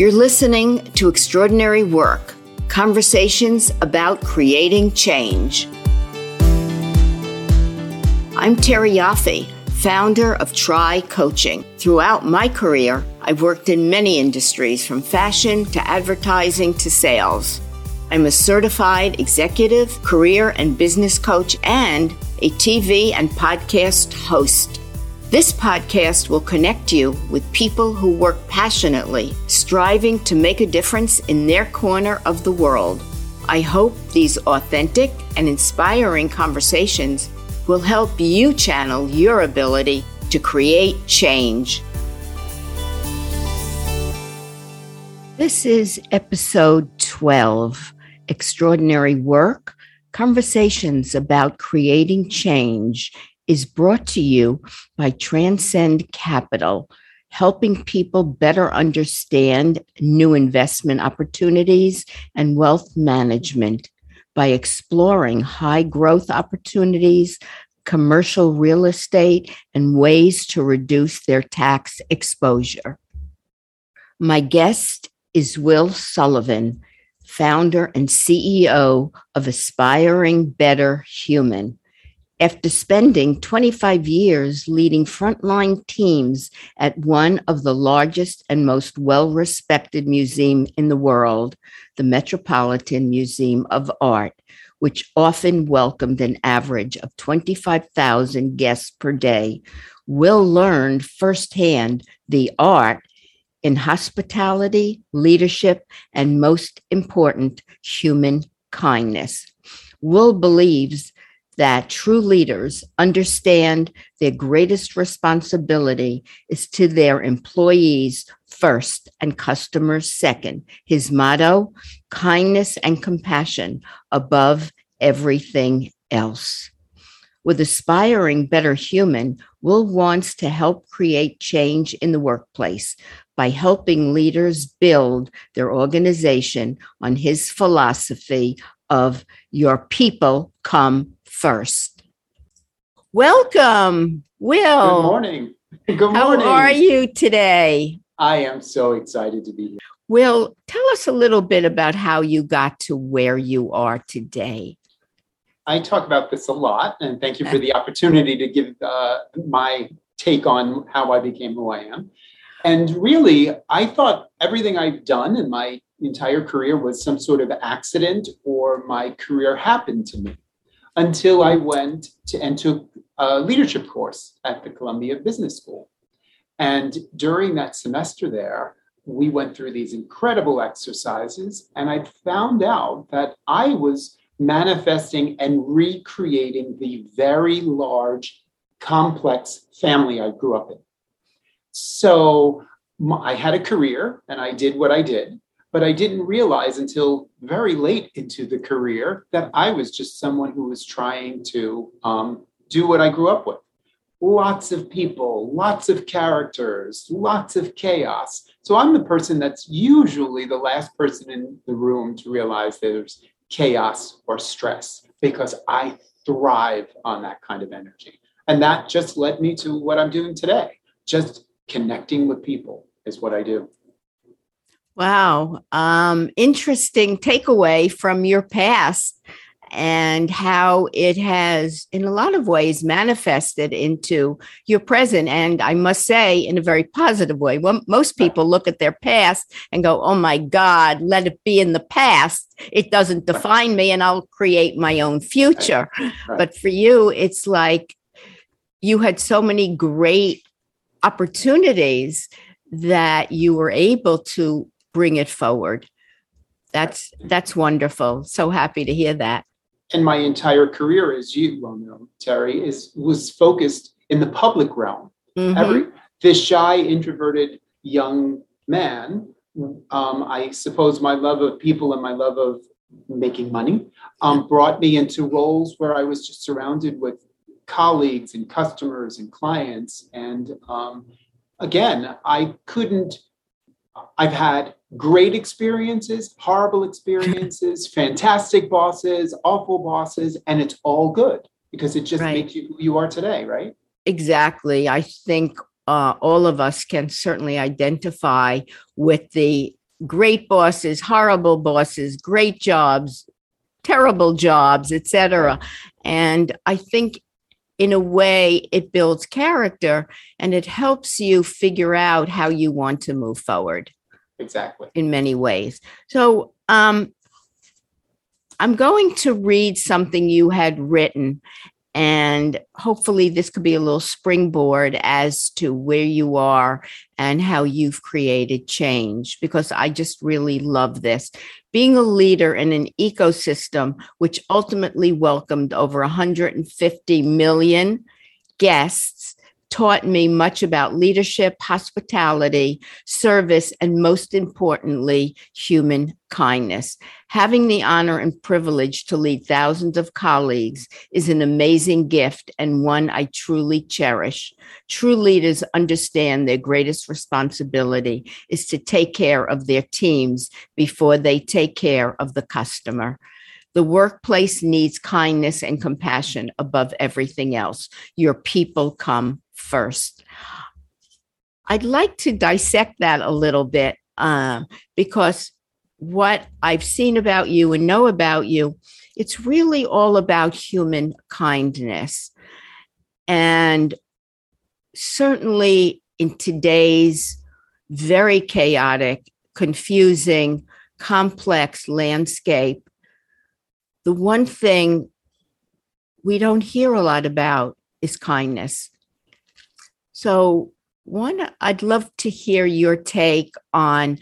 You're listening to Extraordinary Work Conversations about Creating Change. I'm Terry Yaffe, founder of Try Coaching. Throughout my career, I've worked in many industries from fashion to advertising to sales. I'm a certified executive, career, and business coach and a TV and podcast host. This podcast will connect you with people who work passionately, striving to make a difference in their corner of the world. I hope these authentic and inspiring conversations will help you channel your ability to create change. This is episode 12 Extraordinary Work Conversations about Creating Change is brought to you by Transcend Capital, helping people better understand new investment opportunities and wealth management by exploring high growth opportunities, commercial real estate, and ways to reduce their tax exposure. My guest is Will Sullivan, founder and CEO of Aspiring Better Human. After spending 25 years leading frontline teams at one of the largest and most well respected museums in the world, the Metropolitan Museum of Art, which often welcomed an average of 25,000 guests per day, Will learned firsthand the art in hospitality, leadership, and most important, human kindness. Will believes that true leaders understand their greatest responsibility is to their employees first and customers second. His motto kindness and compassion above everything else. With Aspiring Better Human, Will wants to help create change in the workplace by helping leaders build their organization on his philosophy of your people come first. Welcome, Will. Good morning. Good morning. How are you today? I am so excited to be here. Will, tell us a little bit about how you got to where you are today. I talk about this a lot, and thank you for the opportunity to give uh, my take on how I became who I am. And really, I thought everything I've done in my entire career was some sort of accident or my career happened to me until I went to and took a leadership course at the Columbia Business School. And during that semester there, we went through these incredible exercises, and I found out that I was manifesting and recreating the very large, complex family I grew up in. So I had a career and I did what I did. But I didn't realize until very late into the career that I was just someone who was trying to um, do what I grew up with. Lots of people, lots of characters, lots of chaos. So I'm the person that's usually the last person in the room to realize there's chaos or stress because I thrive on that kind of energy. And that just led me to what I'm doing today. Just connecting with people is what I do. Wow. Um, interesting takeaway from your past and how it has, in a lot of ways, manifested into your present. And I must say, in a very positive way. Well, most people look at their past and go, oh my God, let it be in the past. It doesn't define me, and I'll create my own future. But for you, it's like you had so many great opportunities that you were able to bring it forward. That's that's wonderful. So happy to hear that. And my entire career, as you well know, Terry, is was focused in the public realm. Mm-hmm. Every this shy, introverted young man, um, I suppose my love of people and my love of making money um, brought me into roles where I was just surrounded with colleagues and customers and clients. And um, again, I couldn't. I've had great experiences, horrible experiences, fantastic bosses, awful bosses, and it's all good because it just right. makes you who you are today, right? Exactly. I think uh, all of us can certainly identify with the great bosses, horrible bosses, great jobs, terrible jobs, etc. And I think in a way it builds character and it helps you figure out how you want to move forward Exactly. in many ways. So, um, I'm going to read something you had written, and hopefully, this could be a little springboard as to where you are and how you've created change, because I just really love this. Being a leader in an ecosystem which ultimately welcomed over 150 million guests taught me much about leadership, hospitality, service, and most importantly, human kindness. Having the honor and privilege to lead thousands of colleagues is an amazing gift and one I truly cherish. True leaders understand their greatest responsibility is to take care of their teams before they take care of the customer. The workplace needs kindness and compassion above everything else. Your people come first. I'd like to dissect that a little bit um, because what I've seen about you and know about you, it's really all about human kindness. And certainly in today's very chaotic, confusing, complex landscape, the one thing we don't hear a lot about is kindness. So, one, I'd love to hear your take on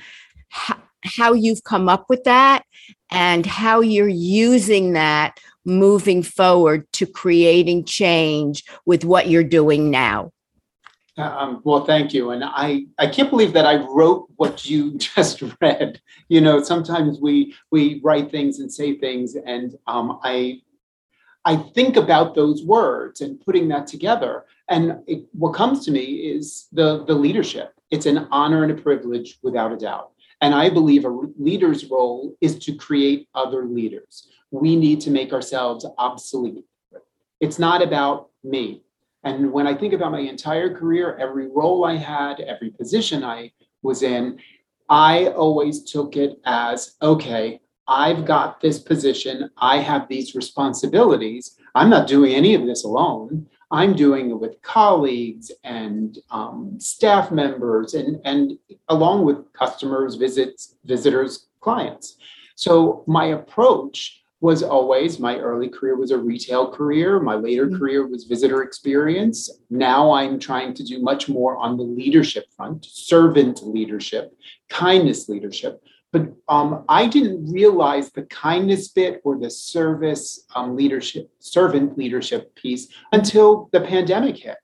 how, how you've come up with that and how you're using that moving forward to creating change with what you're doing now. Um, well, thank you. And I, I can't believe that I wrote what you just read. You know, sometimes we we write things and say things, and um, I I think about those words and putting that together. And it, what comes to me is the the leadership. It's an honor and a privilege, without a doubt. And I believe a leader's role is to create other leaders. We need to make ourselves obsolete. It's not about me. And when I think about my entire career, every role I had, every position I was in, I always took it as okay, I've got this position, I have these responsibilities. I'm not doing any of this alone. I'm doing it with colleagues and um, staff members, and, and along with customers, visits, visitors, clients. So my approach was always my early career was a retail career. My later mm-hmm. career was visitor experience. Now I'm trying to do much more on the leadership front, servant leadership, kindness leadership. But um, I didn't realize the kindness bit or the service um, leadership, servant leadership piece until the pandemic hit.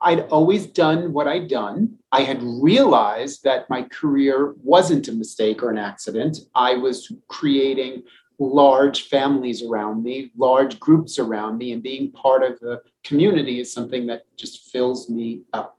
I'd always done what I'd done. I had realized that my career wasn't a mistake or an accident. I was creating large families around me, large groups around me, and being part of the community is something that just fills me up.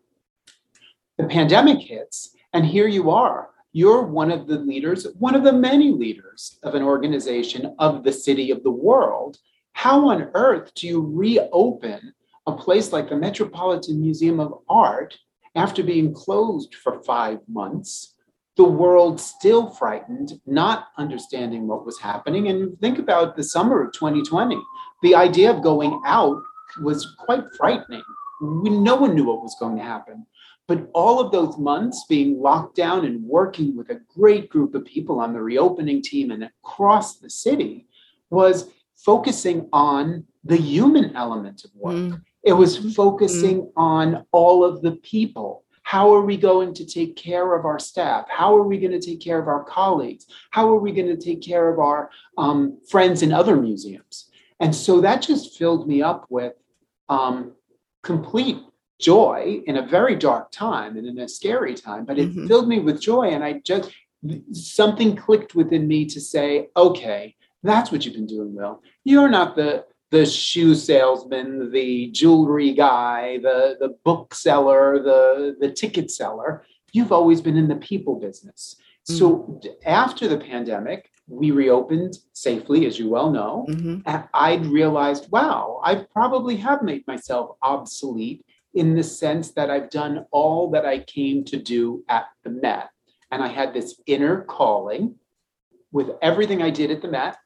The pandemic hits, and here you are. You're one of the leaders, one of the many leaders of an organization of the city of the world. How on earth do you reopen a place like the Metropolitan Museum of Art after being closed for five months? the world still frightened, not understanding what was happening. And think about the summer of 2020. The idea of going out was quite frightening. No one knew what was going to happen. But all of those months being locked down and working with a great group of people on the reopening team and across the city was focusing on the human element of work. Mm. It was focusing mm. on all of the people how are we going to take care of our staff? How are we going to take care of our colleagues? How are we going to take care of our um, friends in other museums? And so that just filled me up with um, complete joy in a very dark time and in a scary time, but it mm-hmm. filled me with joy. And I just, something clicked within me to say, okay, that's what you've been doing, Will. You're not the the shoe salesman, the jewelry guy, the, the bookseller, the, the ticket seller. You've always been in the people business. Mm-hmm. So after the pandemic, we reopened safely, as you well know. Mm-hmm. And I'd realized, wow, I probably have made myself obsolete in the sense that I've done all that I came to do at the Met. and I had this inner calling with everything I did at the Met,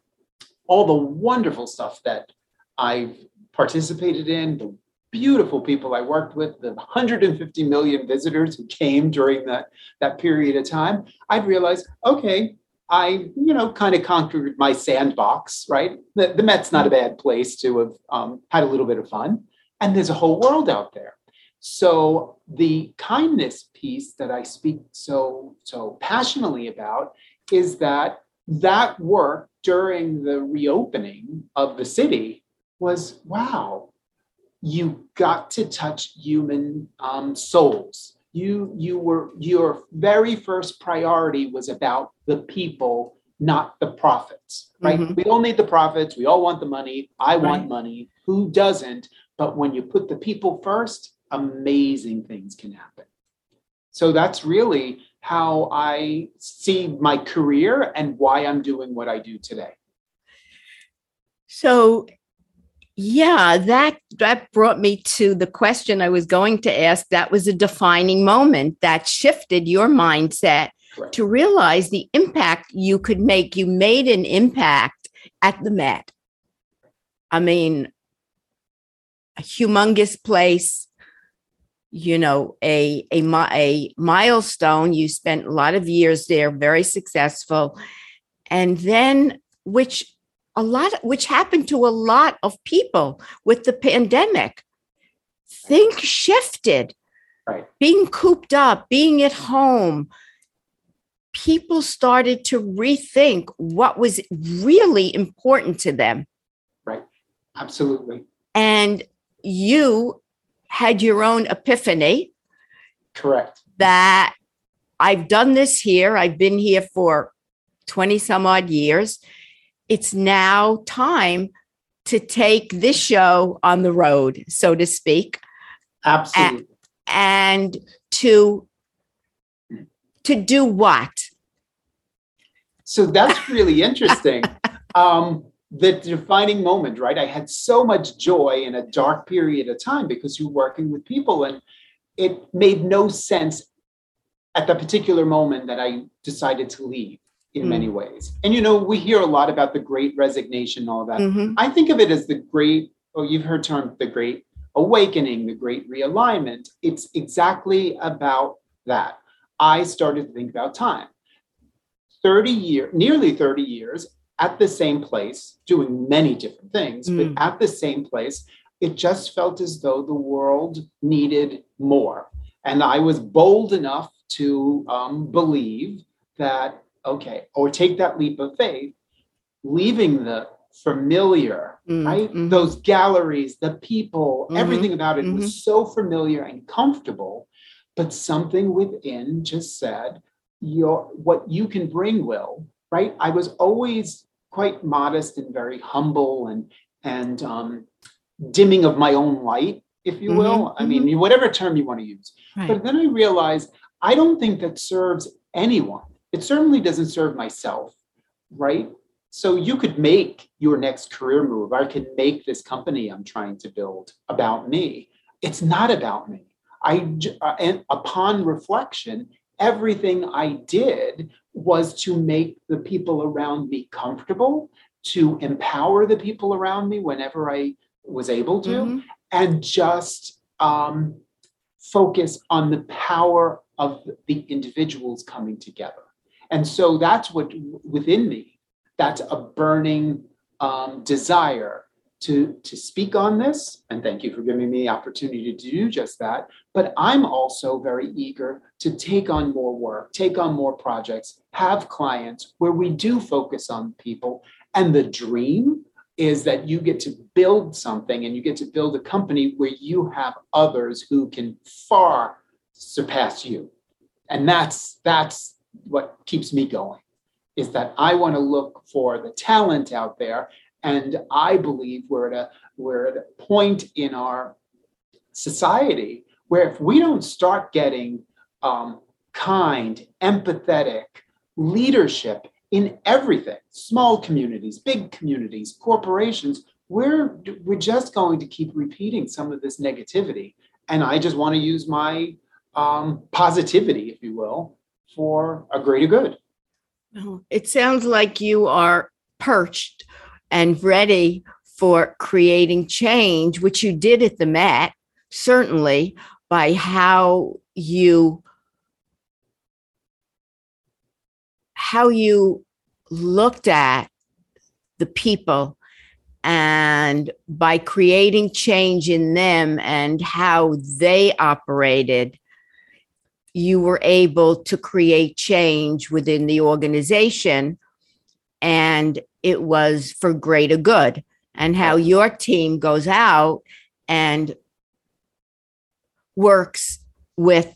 all the wonderful stuff that I've participated in, the beautiful people I worked with, the 150 million visitors who came during that, that period of time, I'd realize, okay, I, you know, kind of conquered my sandbox, right? The, the Met's not a bad place to have um, had a little bit of fun. And there's a whole world out there. So the kindness piece that I speak so so passionately about is that that work during the reopening of the city was wow you got to touch human um, souls. You you were your very first priority was about the people not the profits right? Mm-hmm. we all need the profits. We all want the money. I right. want money. Who doesn't? But when you put the people first amazing things can happen so that's really how I see my career and why I'm doing what I do today. So yeah, that that brought me to the question I was going to ask. That was a defining moment that shifted your mindset Correct. to realize the impact you could make. You made an impact at the Met. I mean, a humongous place, you know a, a a milestone. You spent a lot of years there very successful. And then which a lot which happened to a lot of people with the pandemic. Things shifted. Right. Being cooped up being at home. People started to rethink what was really important to them. Right. Absolutely. And you had your own epiphany. Correct. That I've done this here, I've been here for 20 some odd years. It's now time to take this show on the road, so to speak. Absolutely. And, and to to do what? So that's really interesting. um, the defining moment, right? I had so much joy in a dark period of time because you're working with people, and it made no sense at the particular moment that I decided to leave in mm. many ways. And you know, we hear a lot about the great resignation and all that. Mm-hmm. I think of it as the great, oh, you've heard term the great awakening, the great realignment. It's exactly about that. I started to think about time. 30 years, nearly 30 years at the same place, doing many different things, mm. but at the same place, it just felt as though the world needed more. And I was bold enough to um, believe that, okay, or take that leap of faith, leaving the familiar, mm, right? Mm-hmm. Those galleries, the people, mm-hmm, everything about it mm-hmm. was so familiar and comfortable. But something within just said, your what you can bring will right? I was always quite modest and very humble and and um, dimming of my own light, if you will. Mm-hmm, I mean, mm-hmm. whatever term you want to use. Right. But then I realized I don't think that serves anyone. It certainly doesn't serve myself, right? So you could make your next career move. I could make this company I'm trying to build about me. It's not about me. I uh, and upon reflection, everything I did was to make the people around me comfortable, to empower the people around me whenever I was able to, mm-hmm. and just um, focus on the power of the individuals coming together. And so that's what within me, that's a burning um, desire to, to speak on this. And thank you for giving me the opportunity to do just that. But I'm also very eager to take on more work, take on more projects, have clients where we do focus on people. And the dream is that you get to build something and you get to build a company where you have others who can far surpass you. And that's that's what keeps me going is that I want to look for the talent out there and I believe we're at a we're at a point in our society where if we don't start getting um, kind, empathetic leadership in everything, small communities, big communities, corporations, we're we're just going to keep repeating some of this negativity. And I just want to use my um, positivity, if you will, for a greater good. It sounds like you are perched and ready for creating change, which you did at the Met, certainly by how you how you looked at the people and by creating change in them and how they operated you were able to create change within the organization and it was for greater good and how your team goes out and works with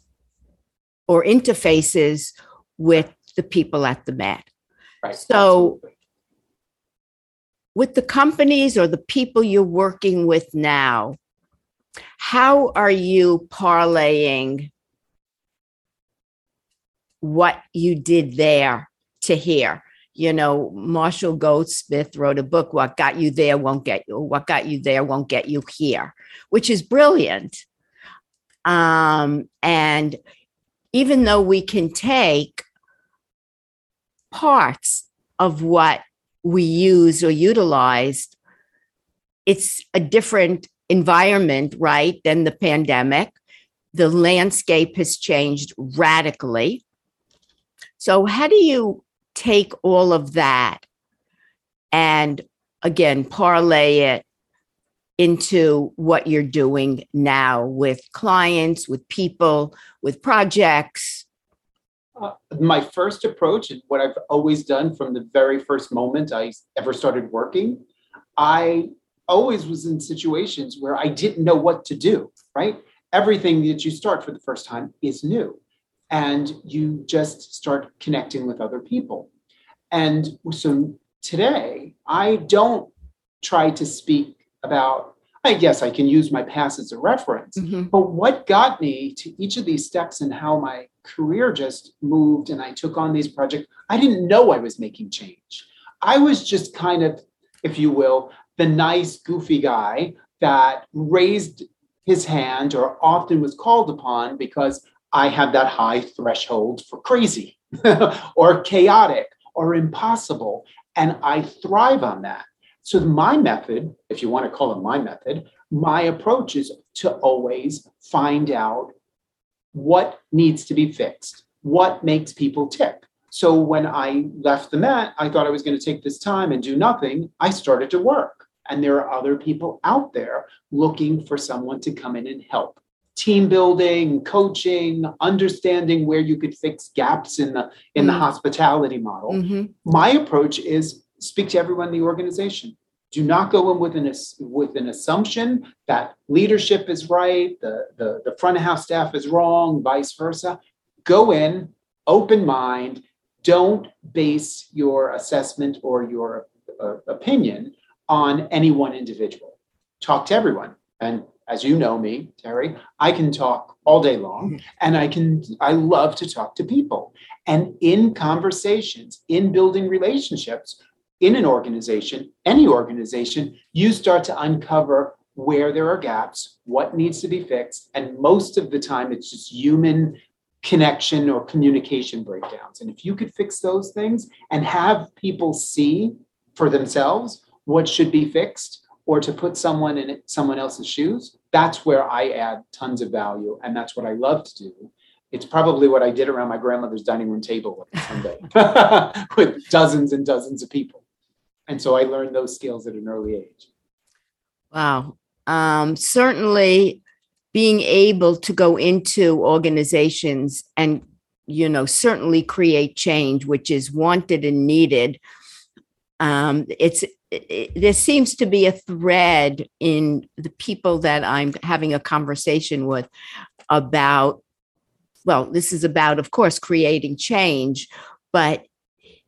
or interfaces with the people at the Met. Right. So- With the companies or the people you're working with now, how are you parlaying what you did there to here? You know, Marshall Goldsmith wrote a book, What Got You There Won't Get You, What Got You There Won't Get You Here, which is brilliant. Um, and even though we can take parts of what we use or utilized, it's a different environment, right, than the pandemic. The landscape has changed radically. So, how do you take all of that and again parlay it into what you're doing now with clients, with people, with projects? Uh, my first approach and what I've always done from the very first moment I ever started working, I always was in situations where I didn't know what to do, right? Everything that you start for the first time is new. And you just start connecting with other people. And so today, I don't try to speak about, I guess I can use my past as a reference, Mhm. but what got me to each of these steps and how my career just moved and I took on these projects, I didn't know I was making change. I was just kind of, if you will, the nice, goofy guy that raised his hand or often was called upon because I have that high threshold for crazy or chaotic or impossible. And I thrive on that. So, my method, if you want to call it my method, my approach is to always find out what needs to be fixed, what makes people tick. So when I left the Met, I thought I was going to take this time and do nothing. I started to work. And there are other people out there looking for someone to come in and help. Team building, coaching, understanding where you could fix gaps in the in the Mm. hospitality model Mhm. my approach is speak to everyone in the organization. Do not go in with an with an assumption that leadership is right, the, the, the front of house staff is wrong, vice versa. Go in, open mind. Don't base your assessment or your uh, opinion on any one individual. Talk to everyone. And as you know me, Terry, I can talk all day long mm-hmm. and I can I love to talk to people. And in conversations, in building relationships in an organization, any organization, you start to uncover where there are gaps, what needs to be fixed. And most of the time, it's just human connection or communication breakdowns. And if you could fix those things and have people see for themselves what should be fixed or to put someone in someone else's shoes, that's where I add tons of value. And that's what I love to do it's probably what I did around my grandmother's dining room table one day with dozens and dozens of people. And so I learned those skills at an early age. Wow. Um, certainly being able to go into organizations and, you know, certainly create change, which is wanted and needed. Um, it's, it, there seems to be a thread in the people that I'm having a conversation with about, well, this is about, of course, creating change, but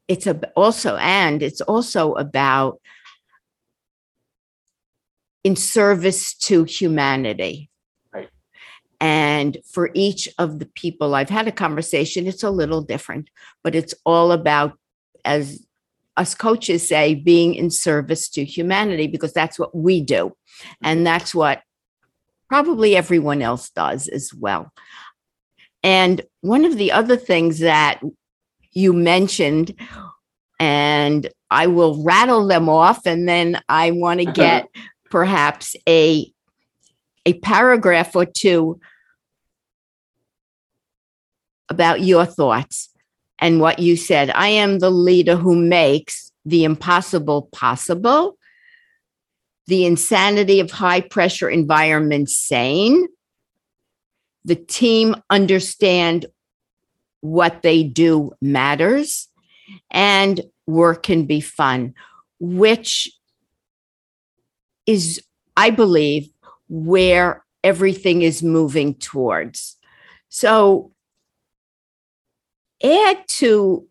it's a, also, and it's also about in service to humanity. Right. And for each of the people I've had a conversation, it's a little different, but it's all about, as us coaches say, being in service to humanity because that's what we do. Mm-hmm. And that's what probably everyone else does as well. And one of the other things that you mentioned, and I will rattle them off, and then I want to get perhaps a a paragraph or two about your thoughts and what you said. I am the leader who makes the impossible possible, the insanity of high pressure environments sane. The team understand what they do matters and work can be fun, which is, I believe, where everything is moving towards. So add to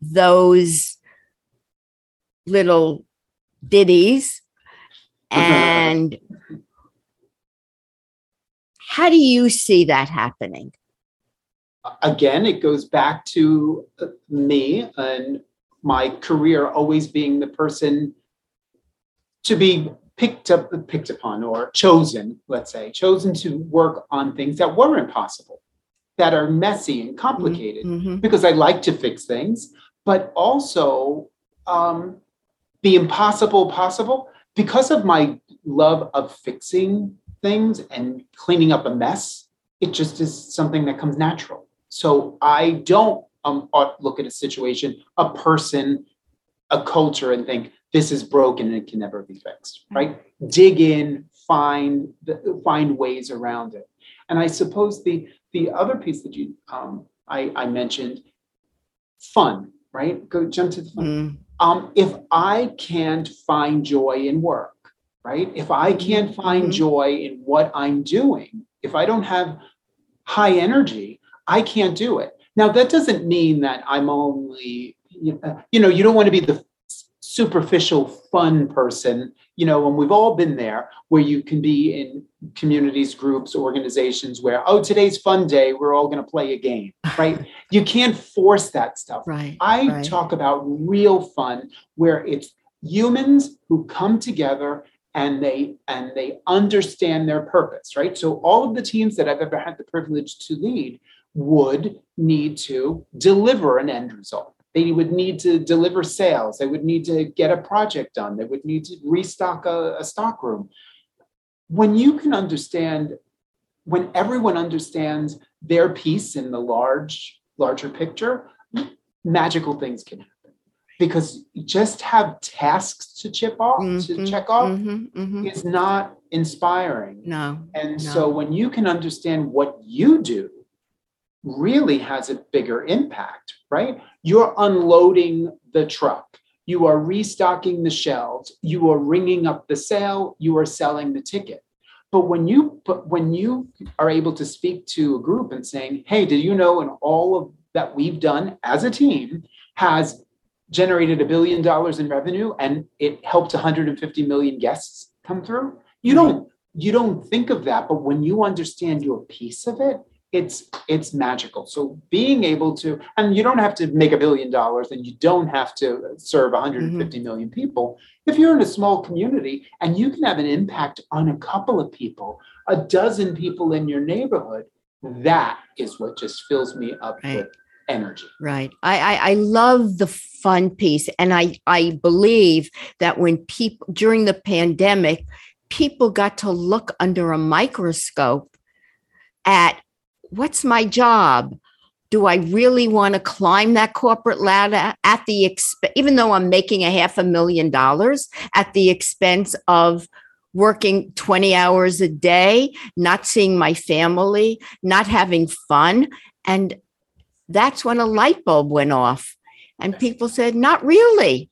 those little ditties and how do you see that happening? Again it goes back to me and my career always being the person to be picked up picked upon or chosen let's say chosen to work on things that were impossible that are messy and complicated mm-hmm. because I like to fix things, but also um, the impossible possible because of my love of fixing things and cleaning up a mess. It just is something that comes natural. So I don't um, look at a situation, a person, a culture, and think this is broken and it can never be fixed. Right? Dig in, find find ways around it. And I suppose the the other piece that you um, I, I, mentioned, fun, right? Go jump to the fun. Mm. Um, if I can't find joy in work, right? If I can't find mm-hmm. joy in what I'm doing, if I don't have high energy, I can't do it. Now that doesn't mean that I'm only you know you don't want to be the superficial fun person you know and we've all been there where you can be in communities groups organizations where oh today's fun day we're all going to play a game right? You can't force that stuff. Right i right. talk about real fun where it's humans who come together and they and they understand their purpose right? So all of the teams that i've ever had the privilege to lead would need to deliver an end result they would need to deliver sales. They would need to get a project done. They would need to restock a, a stock room. When you can understand, when everyone understands their piece in the large, larger picture, magical things can happen. Because just have tasks to chip off, mm-hmm, to check off, mm-hmm, mm-hmm. is not inspiring. No. And no. so when you can understand what you do really has a bigger impact, right? You're unloading the truck. You are restocking the shelves. You are ringing up the sale. You are selling the ticket. But when you but when you are able to speak to a group and saying, "Hey, did you know?" And all of that we've done as a team has generated a billion dollars in revenue, and it helped 150 million guests come through. You mm-hmm. don't you don't think of that, but when you understand your piece of it, it's it's magical so being able to and you don't have to make a billion dollars and you don't have to serve 150 mm-hmm. million people if you're in a small community and you can have an impact on a couple of people a dozen people in your neighborhood that is what just fills me up right. with energy right I, I i love the fun piece and i i believe that when people during the pandemic people got to look under a microscope at what's my job? Do I really want to climb that corporate ladder at the expense, even though I'm making a half a million dollars at the expense of working 20 hours a day, not seeing my family, not having fun? And that's when a light bulb went off. And people said, not really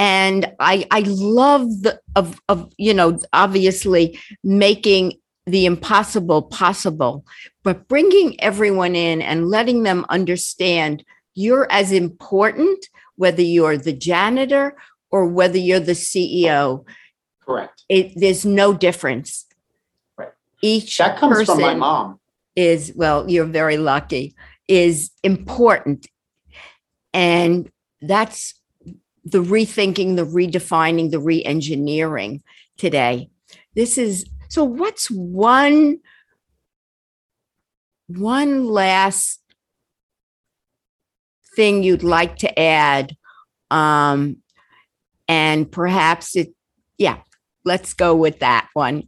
and I I love the of of you know obviously making the impossible possible, but bringing everyone in and letting them understand you're as important, whether you're the janitor or whether you're the CEO. Correct. It, there's no difference. Right. Each that comes from my mom. Is well, you're very lucky. Is important, and that's the rethinking, the redefining, the re-engineering today. This is so, what's one one last thing you'd like to add? Um, and perhaps it, yeah, let's go with that one.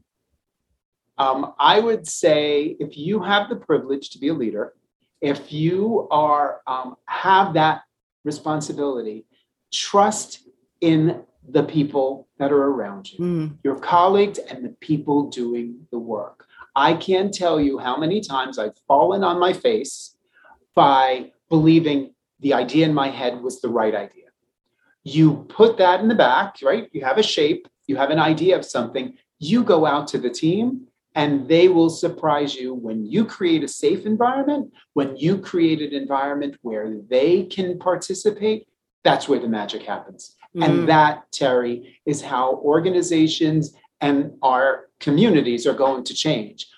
Um, I would say if you have the privilege to be a leader, if you are um, have that responsibility, trust in the people that are around you, Mm, your colleagues and the people doing the work. I can't tell you how many times I've fallen on my face by believing the idea in my head was the right idea. You put that in the back, right? You have a shape, you have an idea of something, you go out to the team and they will surprise you when you create a safe environment, when you create an environment where they can participate, that's where the magic happens. Mm, And that, Terry, is how organizations and our communities are going to change.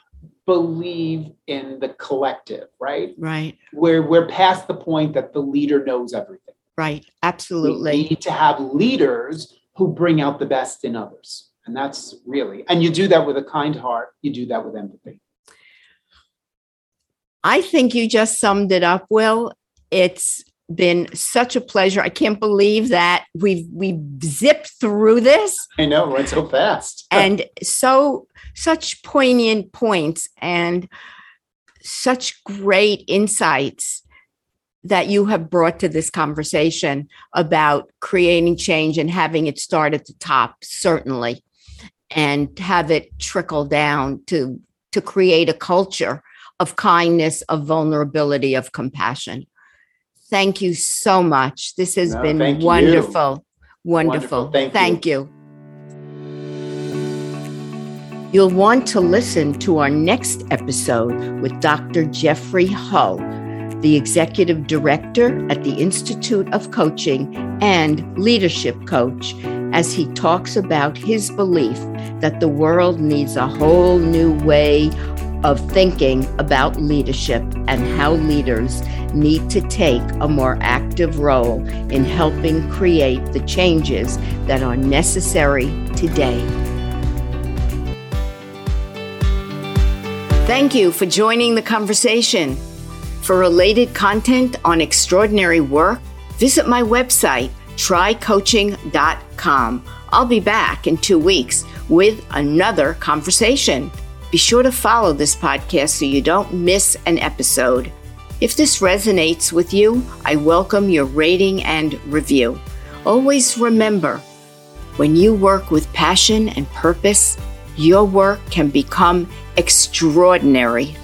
Believe in the collective, right? right, Where we're past the point that the leader knows everything. right. Absolutely. We need to have leaders who bring out the best in others. And that's really, and you do that with a kind heart, you do that with empathy. I think you just summed it up, Will. It's been such a pleasure. I can't believe that we've we've zipped through this I know, went so fast. and so such poignant points and such great insights that you have brought to this conversation about creating change and having it start at the top certainly and have it trickle down to to create a culture of kindness of vulnerability of compassion thank you so much this has No, been wonderful wonderful, Wonderful. Thank you. thank you You'll want to listen to our next episode with Dr. Jeffrey Hull, the Executive Director at the Institute of Coaching and Leadership Coach, as he talks about his belief that the world needs a whole new way of thinking about leadership and how leaders need to take a more active role in helping create the changes that are necessary today. Thank you for joining the conversation. For related content on extraordinary work, visit my website, trycoaching.com. I'll be back in two weeks with another conversation. Be sure to follow this podcast so you don't miss an episode. If this resonates with you, I welcome your rating and review. Always remember when you work with passion and purpose, your work can become extraordinary